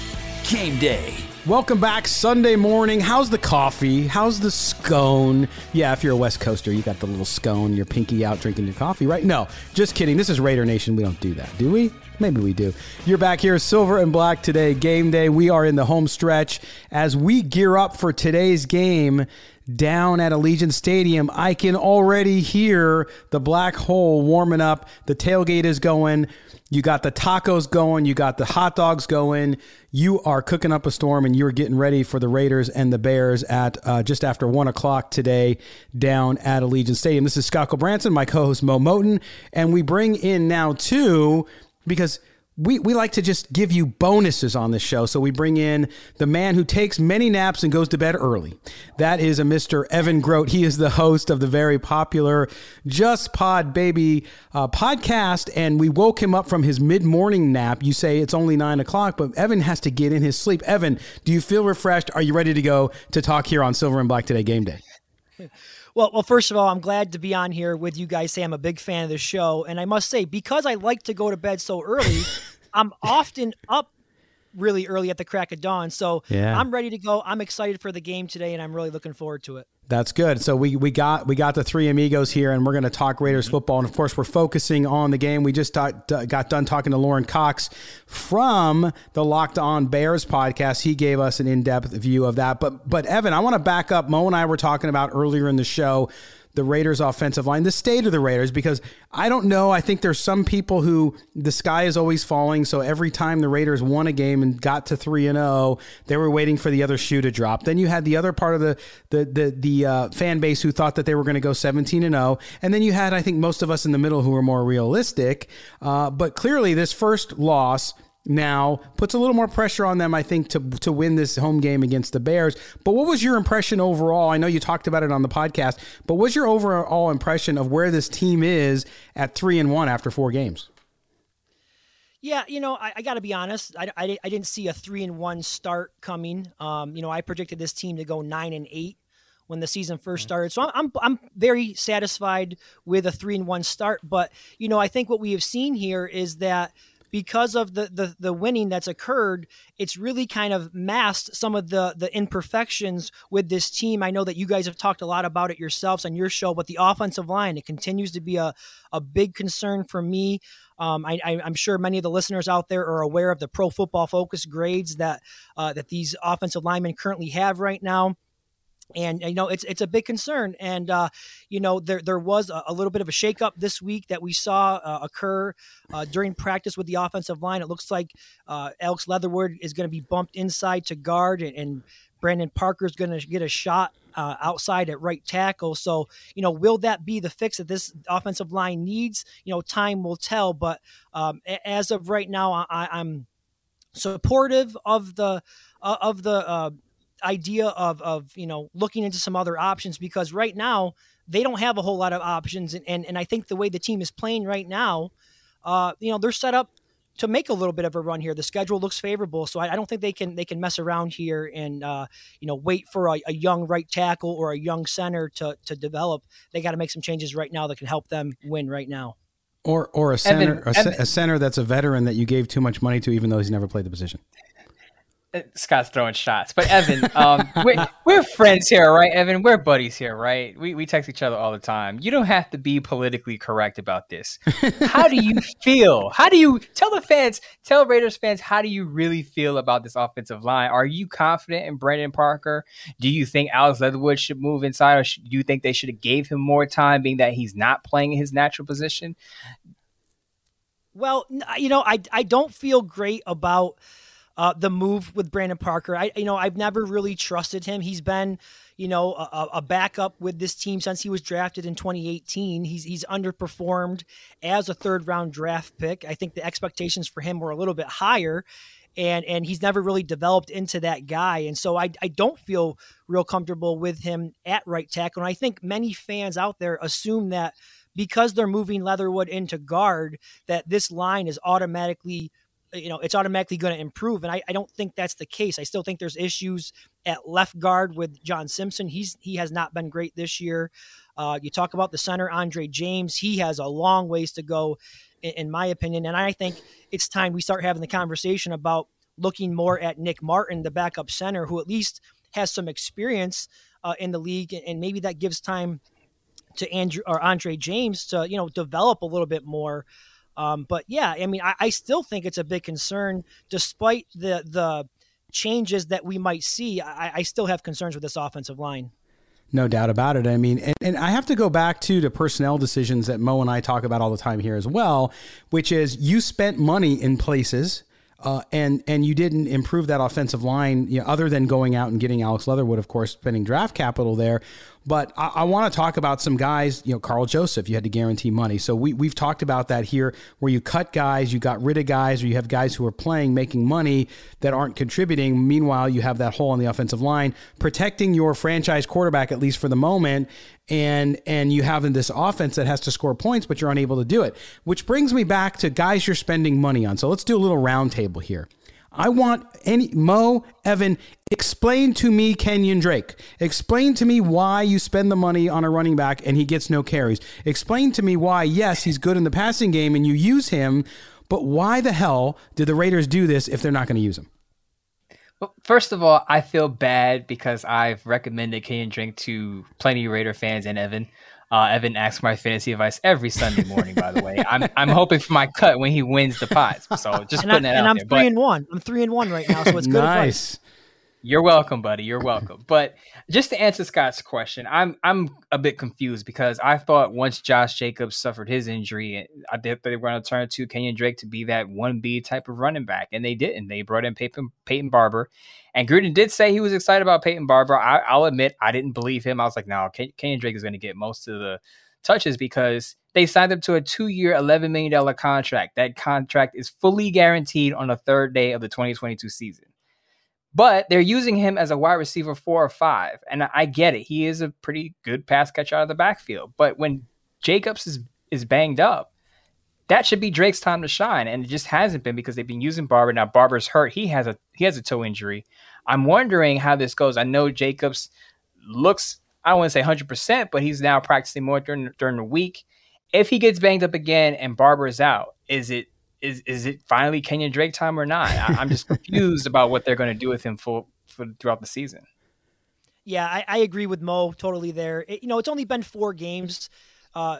game day. Welcome back Sunday morning. How's the coffee? How's the scone? Yeah, if you're a West Coaster, you got the little scone, your pinky out drinking your coffee, right? No, just kidding. This is Raider Nation. We don't do that, do we? Maybe we do. You're back here, Silver and Black today, game day. We are in the home stretch as we gear up for today's game down at Allegiant Stadium, I can already hear the black hole warming up. The tailgate is going. You got the tacos going. You got the hot dogs going. You are cooking up a storm and you're getting ready for the Raiders and the Bears at uh, just after one o'clock today down at Allegiant Stadium. This is Scott Branson, my co host Mo Moton, And we bring in now two because we, we like to just give you bonuses on this show. So we bring in the man who takes many naps and goes to bed early. That is a Mr. Evan Groat. He is the host of the very popular Just Pod Baby uh, podcast. And we woke him up from his mid morning nap. You say it's only nine o'clock, but Evan has to get in his sleep. Evan, do you feel refreshed? Are you ready to go to talk here on Silver and Black Today Game Day? Well, well, first of all, I'm glad to be on here with you guys. Say I'm a big fan of the show, and I must say because I like to go to bed so early, I'm often up really early at the crack of dawn. So yeah. I'm ready to go. I'm excited for the game today, and I'm really looking forward to it. That's good. So we we got we got the three amigos here, and we're going to talk Raiders football. And of course, we're focusing on the game. We just got done talking to Lorin Cox from the Locked On Bears podcast. He gave us an in depth view of that. But but Evan, I want to back up. Mo and I were talking about earlier in the show the Raiders offensive line, the state of the Raiders, because I don't know. I think there's some people who the sky is always falling. So every time the Raiders won a game and got to three and zero, oh, they were waiting for the other shoe to drop. Then you had the other part of the the the, the uh, fan base who thought that they were going to go 17 and 0, and then you had I think most of us in the middle who were more realistic. Uh, but clearly, this first loss now puts a little more pressure on them, I think, to to win this home game against the Bears. But what was your impression overall? I know you talked about it on the podcast, but what's your overall impression of where this team is at three and one after four games? Yeah, you know, I, I got to be honest. I, I, I, didn't see a three and one start coming. Um, you know, I predicted this team to go nine and eight when the season first mm-hmm. started. So I'm, I'm, I'm very satisfied with a three and one start. But you know, I think what we have seen here is that because of the, the the winning that's occurred, it's really kind of masked some of the the imperfections with this team. I know that you guys have talked a lot about it yourselves on your show, but the offensive line it continues to be a a big concern for me. Um, I, am sure many of the listeners out there are aware of the Pro Football Focus grades that uh, that these offensive linemen currently have right now and you know it's it's a big concern. And uh, you know there there was a, a, little bit of a shakeup this week that we saw uh, occur uh, during practice with the offensive line. It looks like uh, Alex Leatherwood is going to be bumped inside to guard and, and Brandon Parker is going to get a shot uh, outside at right tackle. So you know will that be the fix that this offensive line needs? You know time will tell. But um, as of right now I, I'm supportive of the uh, of the idea of of you know looking into some other options because right now they don't have a whole lot of options and and, and I think the way the team is playing right now, uh, you know they're set up to make a little bit of a run here. The schedule looks favorable, so I, I don't think they can they can mess around here and uh, you know wait for a, a, young right tackle or a young center to to develop. They got to make some changes right now that can help them win right now. Or or a center Evan, a, a, center that's a veteran that you gave too much money to, even though he's never played the position. Scott's throwing shots. But Evan, um, we're, we're friends here, right? Evan, we're buddies here, right? We, we text each other all the time. You don't have to be politically correct about this. How do you feel? How do you tell the fans, tell Raiders fans, how do you really feel about this offensive line? Are you confident in Brandon Parker? Do you think Alex Leatherwood should move inside, or do you think they should have gave him more time, being that he's not playing in his natural position? Well, you know, I I don't feel great about uh, the move with Brandon Parker. I, you know, I've never really trusted him. He's been, you know, a, a, backup with this team since he was drafted in 2018. He's he's underperformed as a third round draft pick. I think the expectations for him were a little bit higher. And, and he's never really developed into that guy. And so I, I don't feel real comfortable with him at right tackle. And I think many fans out there assume that because they're moving Leatherwood into guard, that this line is automatically you know, it's automatically going to improve. And I, I don't think that's the case. I still think there's issues at left guard with John Simpson. He's he has not been great this year. Uh, you talk about the center, Andre James. He has a long ways to go, in, in my opinion. And I think it's time we start having the conversation about looking more at Nick Martin, the backup center, who at least has some experience uh, in the league, and maybe that gives time to Andrew or Andre James to you know develop a little bit more. Um, but yeah, I mean, I, I, still think it's a big concern, despite the the changes that we might see. I, I still have concerns with this offensive line. No doubt about it. I mean, and, and I have to go back to the personnel decisions that Mo and I talk about all the time here as well, which is you spent money in places uh, and and you didn't improve that offensive line, you know, other than going out and getting Alex Leatherwood, of course, spending draft capital there. But I, I want to talk about some guys. You know, Karl Joseph, you had to guarantee money. So we we've talked about that here, where you cut guys, you got rid of guys, or you have guys who are playing, making money that aren't contributing. Meanwhile, you have that hole on the offensive line, protecting your franchise quarterback at least for the moment and and you have in this offense that has to score points, but you're unable to do it. Which brings me back to guys you're spending money on. So let's do a little roundtable here. I want any Mo Evan explain to me Kenyon Drake. Explain to me why you spend the money on a running back and he gets no carries. Explain to me why yes he's good in the passing game and you use him, but why the hell did the Raiders do this if they're not going to use him? Well, first of all, I feel bad because I've recommended Kenyon Drake to plenty of Raider fans and Evan. Uh, Evan asks my fantasy advice every Sunday morning. By the way, I'm I'm hoping for my cut when he wins the pots. So just and putting I, that and out I'm there. three But and one. I'm three and one right now, so it's good. advice. nice. you're welcome, buddy. You're welcome. But just to answer Scott's question, I'm I'm a bit confused because I thought once Josh Jacobs suffered his injury, I did they were going to turn to Kenyon Drake to be that one B type of running back, and they didn't. They brought in Peyton, Peyton Barber, and Gruden did say he was excited about Peyton Barber. I, I'll admit I didn't believe him. I was like, no, Ken, Kenyon Drake is going to get most of the touches because they signed him to a two-year, eleven million dollar contract. That contract is fully guaranteed on the third day of the 2022 season. But they're using him as a wide receiver four or five. And I get it. He is a pretty good pass catcher out of the backfield. But when Jacobs is, is banged up, that should be Drake's time to shine. And it just hasn't been because they've been using Barber. Now Barber's hurt. He has a he has a toe injury. I'm wondering how this goes. I know Jacobs looks, I don't want to say 100%, but he's now practicing more during, during the week. If he gets banged up again and Barber is out, is it is is it finally Kenyon Drake time or not? I, I'm just confused about what they're going to do with him for, for throughout the season. Yeah, I, I agree with Mo totally there. It, you know, it's only been four games. Uh,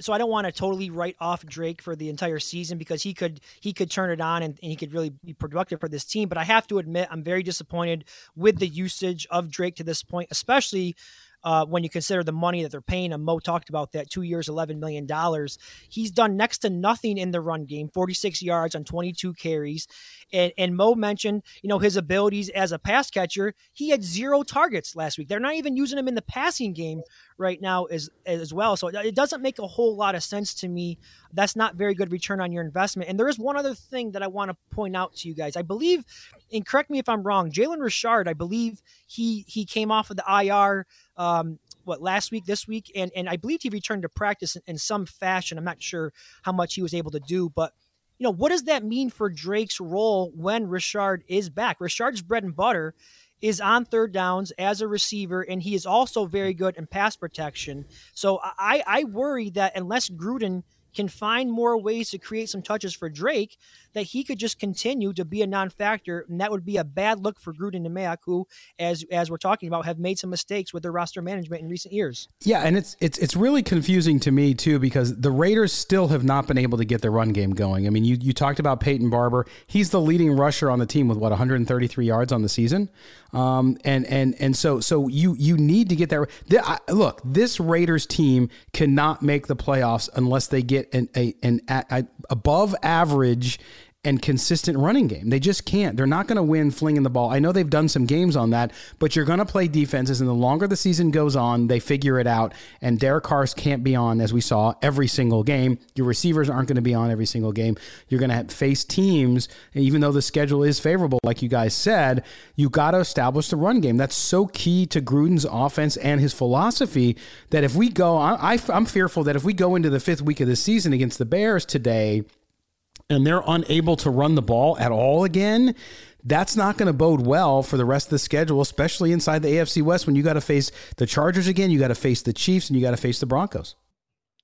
so I don't want to totally write off Drake for the entire season because he could he could turn it on and, and, he could really be productive for this team. But I have to admit I'm very disappointed with the usage of Drake to this point, especially uh, when you consider the money that they're paying him. Mo talked about that two years, $11 million. He's done next to nothing in the run game, 46 yards on 22 carries. And, and Mo mentioned, you know, his abilities as a pass catcher. He had zero targets last week. They're not even using him in the passing game right now as, as well. So it doesn't make a whole lot of sense to me. That's not very good return on your investment. And there is one other thing that I want to point out to you guys. I believe, and correct me if I'm wrong, Jalen Richard, I believe he he came off of the IR um, what last week, this week, and and I believe he returned to practice in, in, some fashion. I'm not sure how much he was able to do, but you know, what does that mean for Drake's role when Richard is back? Richard's bread and butter is on third downs as a receiver, and he is also very hmm. good in pass protection. So I, I worry that unless Gruden can find more ways to create some touches for Drake, that he could just continue to be a non-factor, and that would be a bad look for Gruden and Mayock, who, as as we're talking about, have made some mistakes with their roster management in recent years. Yeah, and it's it's it's really confusing to me too because the Raiders still have not been able to get their run game going. I mean, you you talked about Peyton Barber; he's the leading rusher on the team with what 133 yards on the season, um, and and and so so you you need to get there. Look, this Raiders team cannot make the playoffs unless they get an a, an a, above average and consistent running game. They just can't. They're not going to win flinging the ball. I know they've done some games on that, but you're going to play defenses, and the longer the season goes on, they figure it out. And Derek Carr's can't be on, as we saw, every single game. Your receivers aren't going to be on every single game. You're going to face teams, even though the schedule is favorable, like you guys said, you got to establish the run game. That's so key to Gruden's offense and his philosophy that if we go, I, I, I'm fearful that if we go into the fifth week of the season against the Bears today, and they're unable to run the ball at all again, that's not going to bode well for the rest of the schedule, especially inside the AFC West when you got to face the Chargers again, you got to face the Chiefs, and you got to face the Broncos.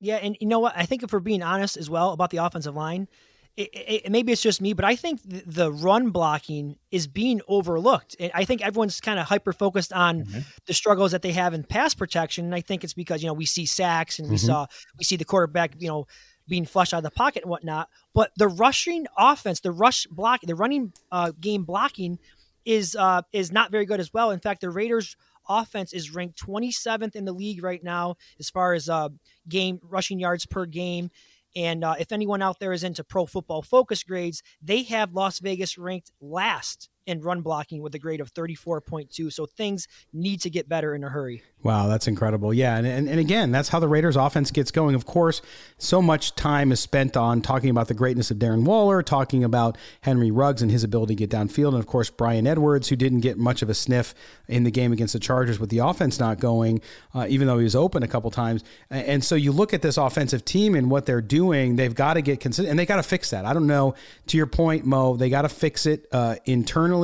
Yeah, and you know what? I think if we're being honest as well about the offensive line, it, it, maybe it's just me, but I think the, the run blocking is being overlooked. And I think everyone's kind of hyper focused on mm-hmm. the struggles that they have in pass protection. And I think it's because you know we see sacks and we mm-hmm. saw we see the quarterback you know being flushed out of the pocket and whatnot. But the rushing offense, the rush block, the running uh, game blocking is uh, is not very good as well. In fact, the Raiders offense is ranked 27th in the league right now as far as uh, game rushing yards per game. And uh, if anyone out there is into pro football focus grades, they have Las Vegas ranked last in run blocking with a grade of 34.2. So things need to get better in a hurry. Wow, that's incredible. Yeah, and, and, and again, that's how the Raiders offense gets going. Of course, so much time is spent on talking about the greatness of Darren Waller, talking about Henry Ruggs and his ability to get downfield, and of course, Bryan Edwards, who didn't get much of a sniff in the game against the Chargers with the offense not going, uh, even though he was open a couple times. And so you look at this offensive team and what they're doing, they've got to get consistent, and they got to fix that. I don't know, to your point, Mo, they got to fix it uh, internally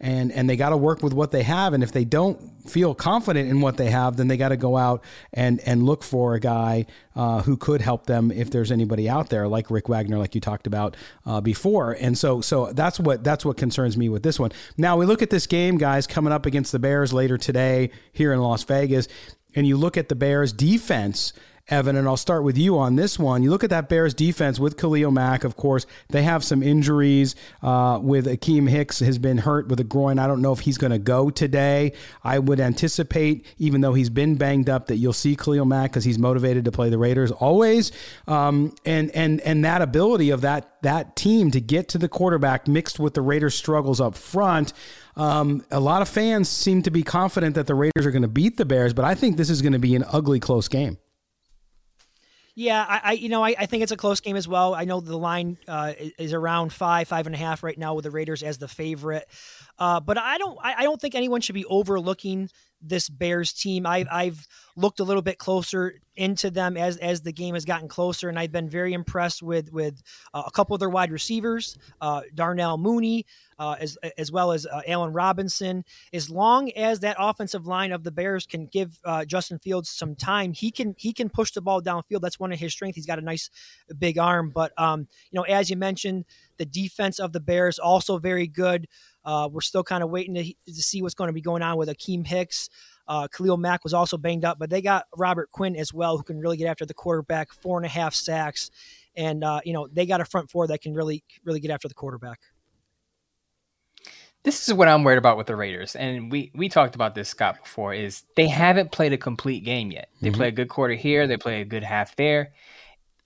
and and they got to work with what they have. And if they don't feel confident in what they have, then they got to go out and and look for a guy uh, who could help them if there's anybody out there like Rick Wagner, like you talked about uh, before. And so so that's what that's what concerns me with this one. Now we look at this game, guys, coming up against the Bears later today here in Las Vegas, and you look at the Bears defense Evan, and I'll start with you on this one. You look at that Bears defense with Khalil Mack, of course, they have some injuries uh, with Akiem Hicks has been hurt with a groin. I don't know if he's going to go today. I would anticipate, even though he's been banged up, that you'll see Khalil Mack because he's motivated to play the Raiders always. Um, and and and that ability of that that team to get to the quarterback mixed with the Raiders' struggles up front. Um, a lot of fans seem to be confident that the Raiders are going to beat the Bears, but I think this is going to be an ugly, close game. Yeah, I, I you know I, I, think it's a close game as well. I know the line uh, is around five, five and a half right now with the Raiders as the favorite. Uh, but I don't I, I, don't think anyone should be overlooking this Bears team. I, I've looked a little bit closer into them as as the game has gotten closer, and I've been very impressed with with uh, a couple of their wide receivers, uh, Darnell Mooney, uh, as as well as uh, Allen Robinson. As long as that offensive line of the Bears can give uh, Justin Fields some time, he can he can push the ball downfield. That's one of his strengths. He's got a nice big arm, but um, you know, as you mentioned, the defense of the Bears also very good. Uh, we're still kind of waiting to, to see what's going to be going on with Akiem Hicks. Uh, Khalil Mack was also banged up, but they got Robert Quinn as well, who can really get after the quarterback. Four and a half sacks, and uh, you know they got a front four that can really, really get after the quarterback. This is what I'm worried about with the Raiders, and we we talked about this Scott before. Is they haven't played a complete game yet. They mm-hmm. play a good quarter here, they play a good half there,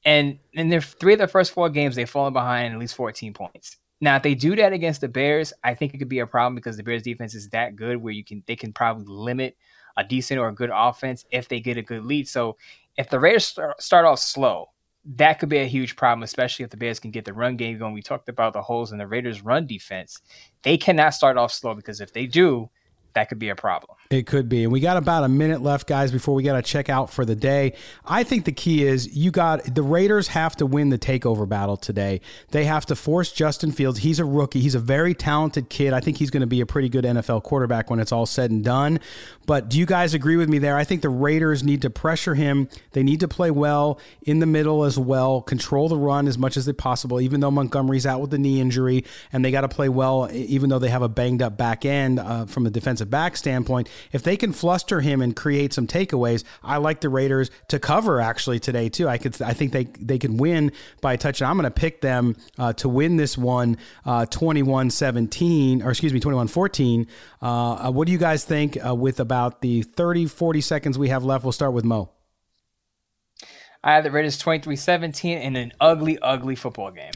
and in their three of their first four games, they've fallen behind at least 14 points. Now, if they do that against the Bears, I think it could be a problem because the Bears defense is that good where you can they can probably limit a decent or a good offense if they get a good lead. So if the Raiders start, start off slow, that could be a huge problem, especially if the Bears can get the run game going. We talked about the holes in the Raiders' run defense. They cannot start off slow because if they do, that could be a problem. It could be. And we got about a minute left, guys, before we got to check out for the day. I think the key is you got the Raiders have to win the takeover battle today. They have to force Justin Fields. He's a rookie. He's a very talented kid. I think he's going to be a pretty good NFL quarterback when it's all said and done. But do you guys agree with me there? I think the Raiders need to pressure him. They need to play well in the middle as well, control the run as much as they possible, even though Montgomery's out with the knee injury, and they got to play well, even though they have a banged up back end uh, from a defensive back standpoint. If they can fluster him and create some takeaways, I like the Raiders to cover actually today too. I could I think they they can win by a touchdown. I'm going to pick them uh, to win this one uh, 21-17 or excuse me 21-14. Uh, uh, what do you guys think uh, with about the 30 40 seconds we have left? We'll start with Mo. I have the Raiders 23-17 in an ugly, ugly football game.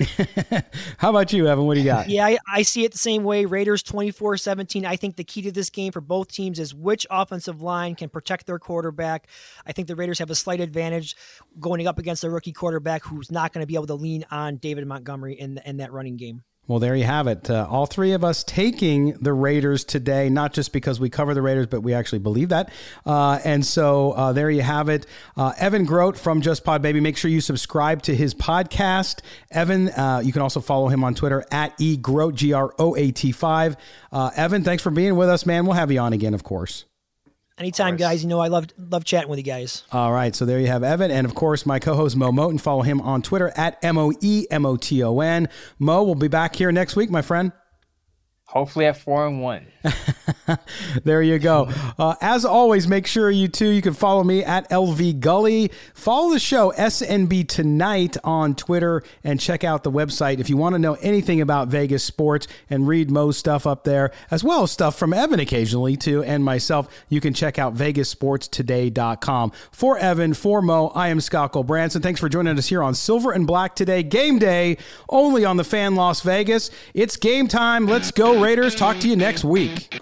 How about you, Evan? What do you got? Yeah, I, I see it the same way. Raiders 24-17. I think the key to this game for both teams is which offensive line can protect their quarterback. I think the Raiders have a slight advantage going up against a rookie quarterback who's not going to be able to lean on David Montgomery in, in that running game. Well, there you have it. Uh, all three of us taking the Raiders today, not just because we cover the Raiders, but we actually believe that. Uh, and so uh, there you have it. Uh, Evan Groat from Just Pod Baby. Make sure you subscribe to his podcast. Evan, uh, you can also follow him on Twitter at egroat, G R O A T 5. Uh, Evan, thanks for being with us, man. We'll have you on again, of course. Anytime, guys. You know I love love chatting with you guys. All right, so there you have Evan, and of course my co-host Mo Moton. Follow him on Twitter at m o e m o t o n. Mo, we'll be back here next week, my friend. Hopefully at four and one. there you go. Uh, as always, make sure you too you can follow me at LV Gully. Follow the show SNB Tonight on Twitter and check out the website if you want to know anything about Vegas sports and read Mo's stuff up there, as well as stuff from Evan occasionally too, and myself. You can check out VegasSportsToday.com. For Evan, for Mo, I am Scott Branson. Thanks for joining us here on Silver and Black today, game day, only on the Fan Las Vegas. It's game time. Let's go, Raiders. Talk to you next week.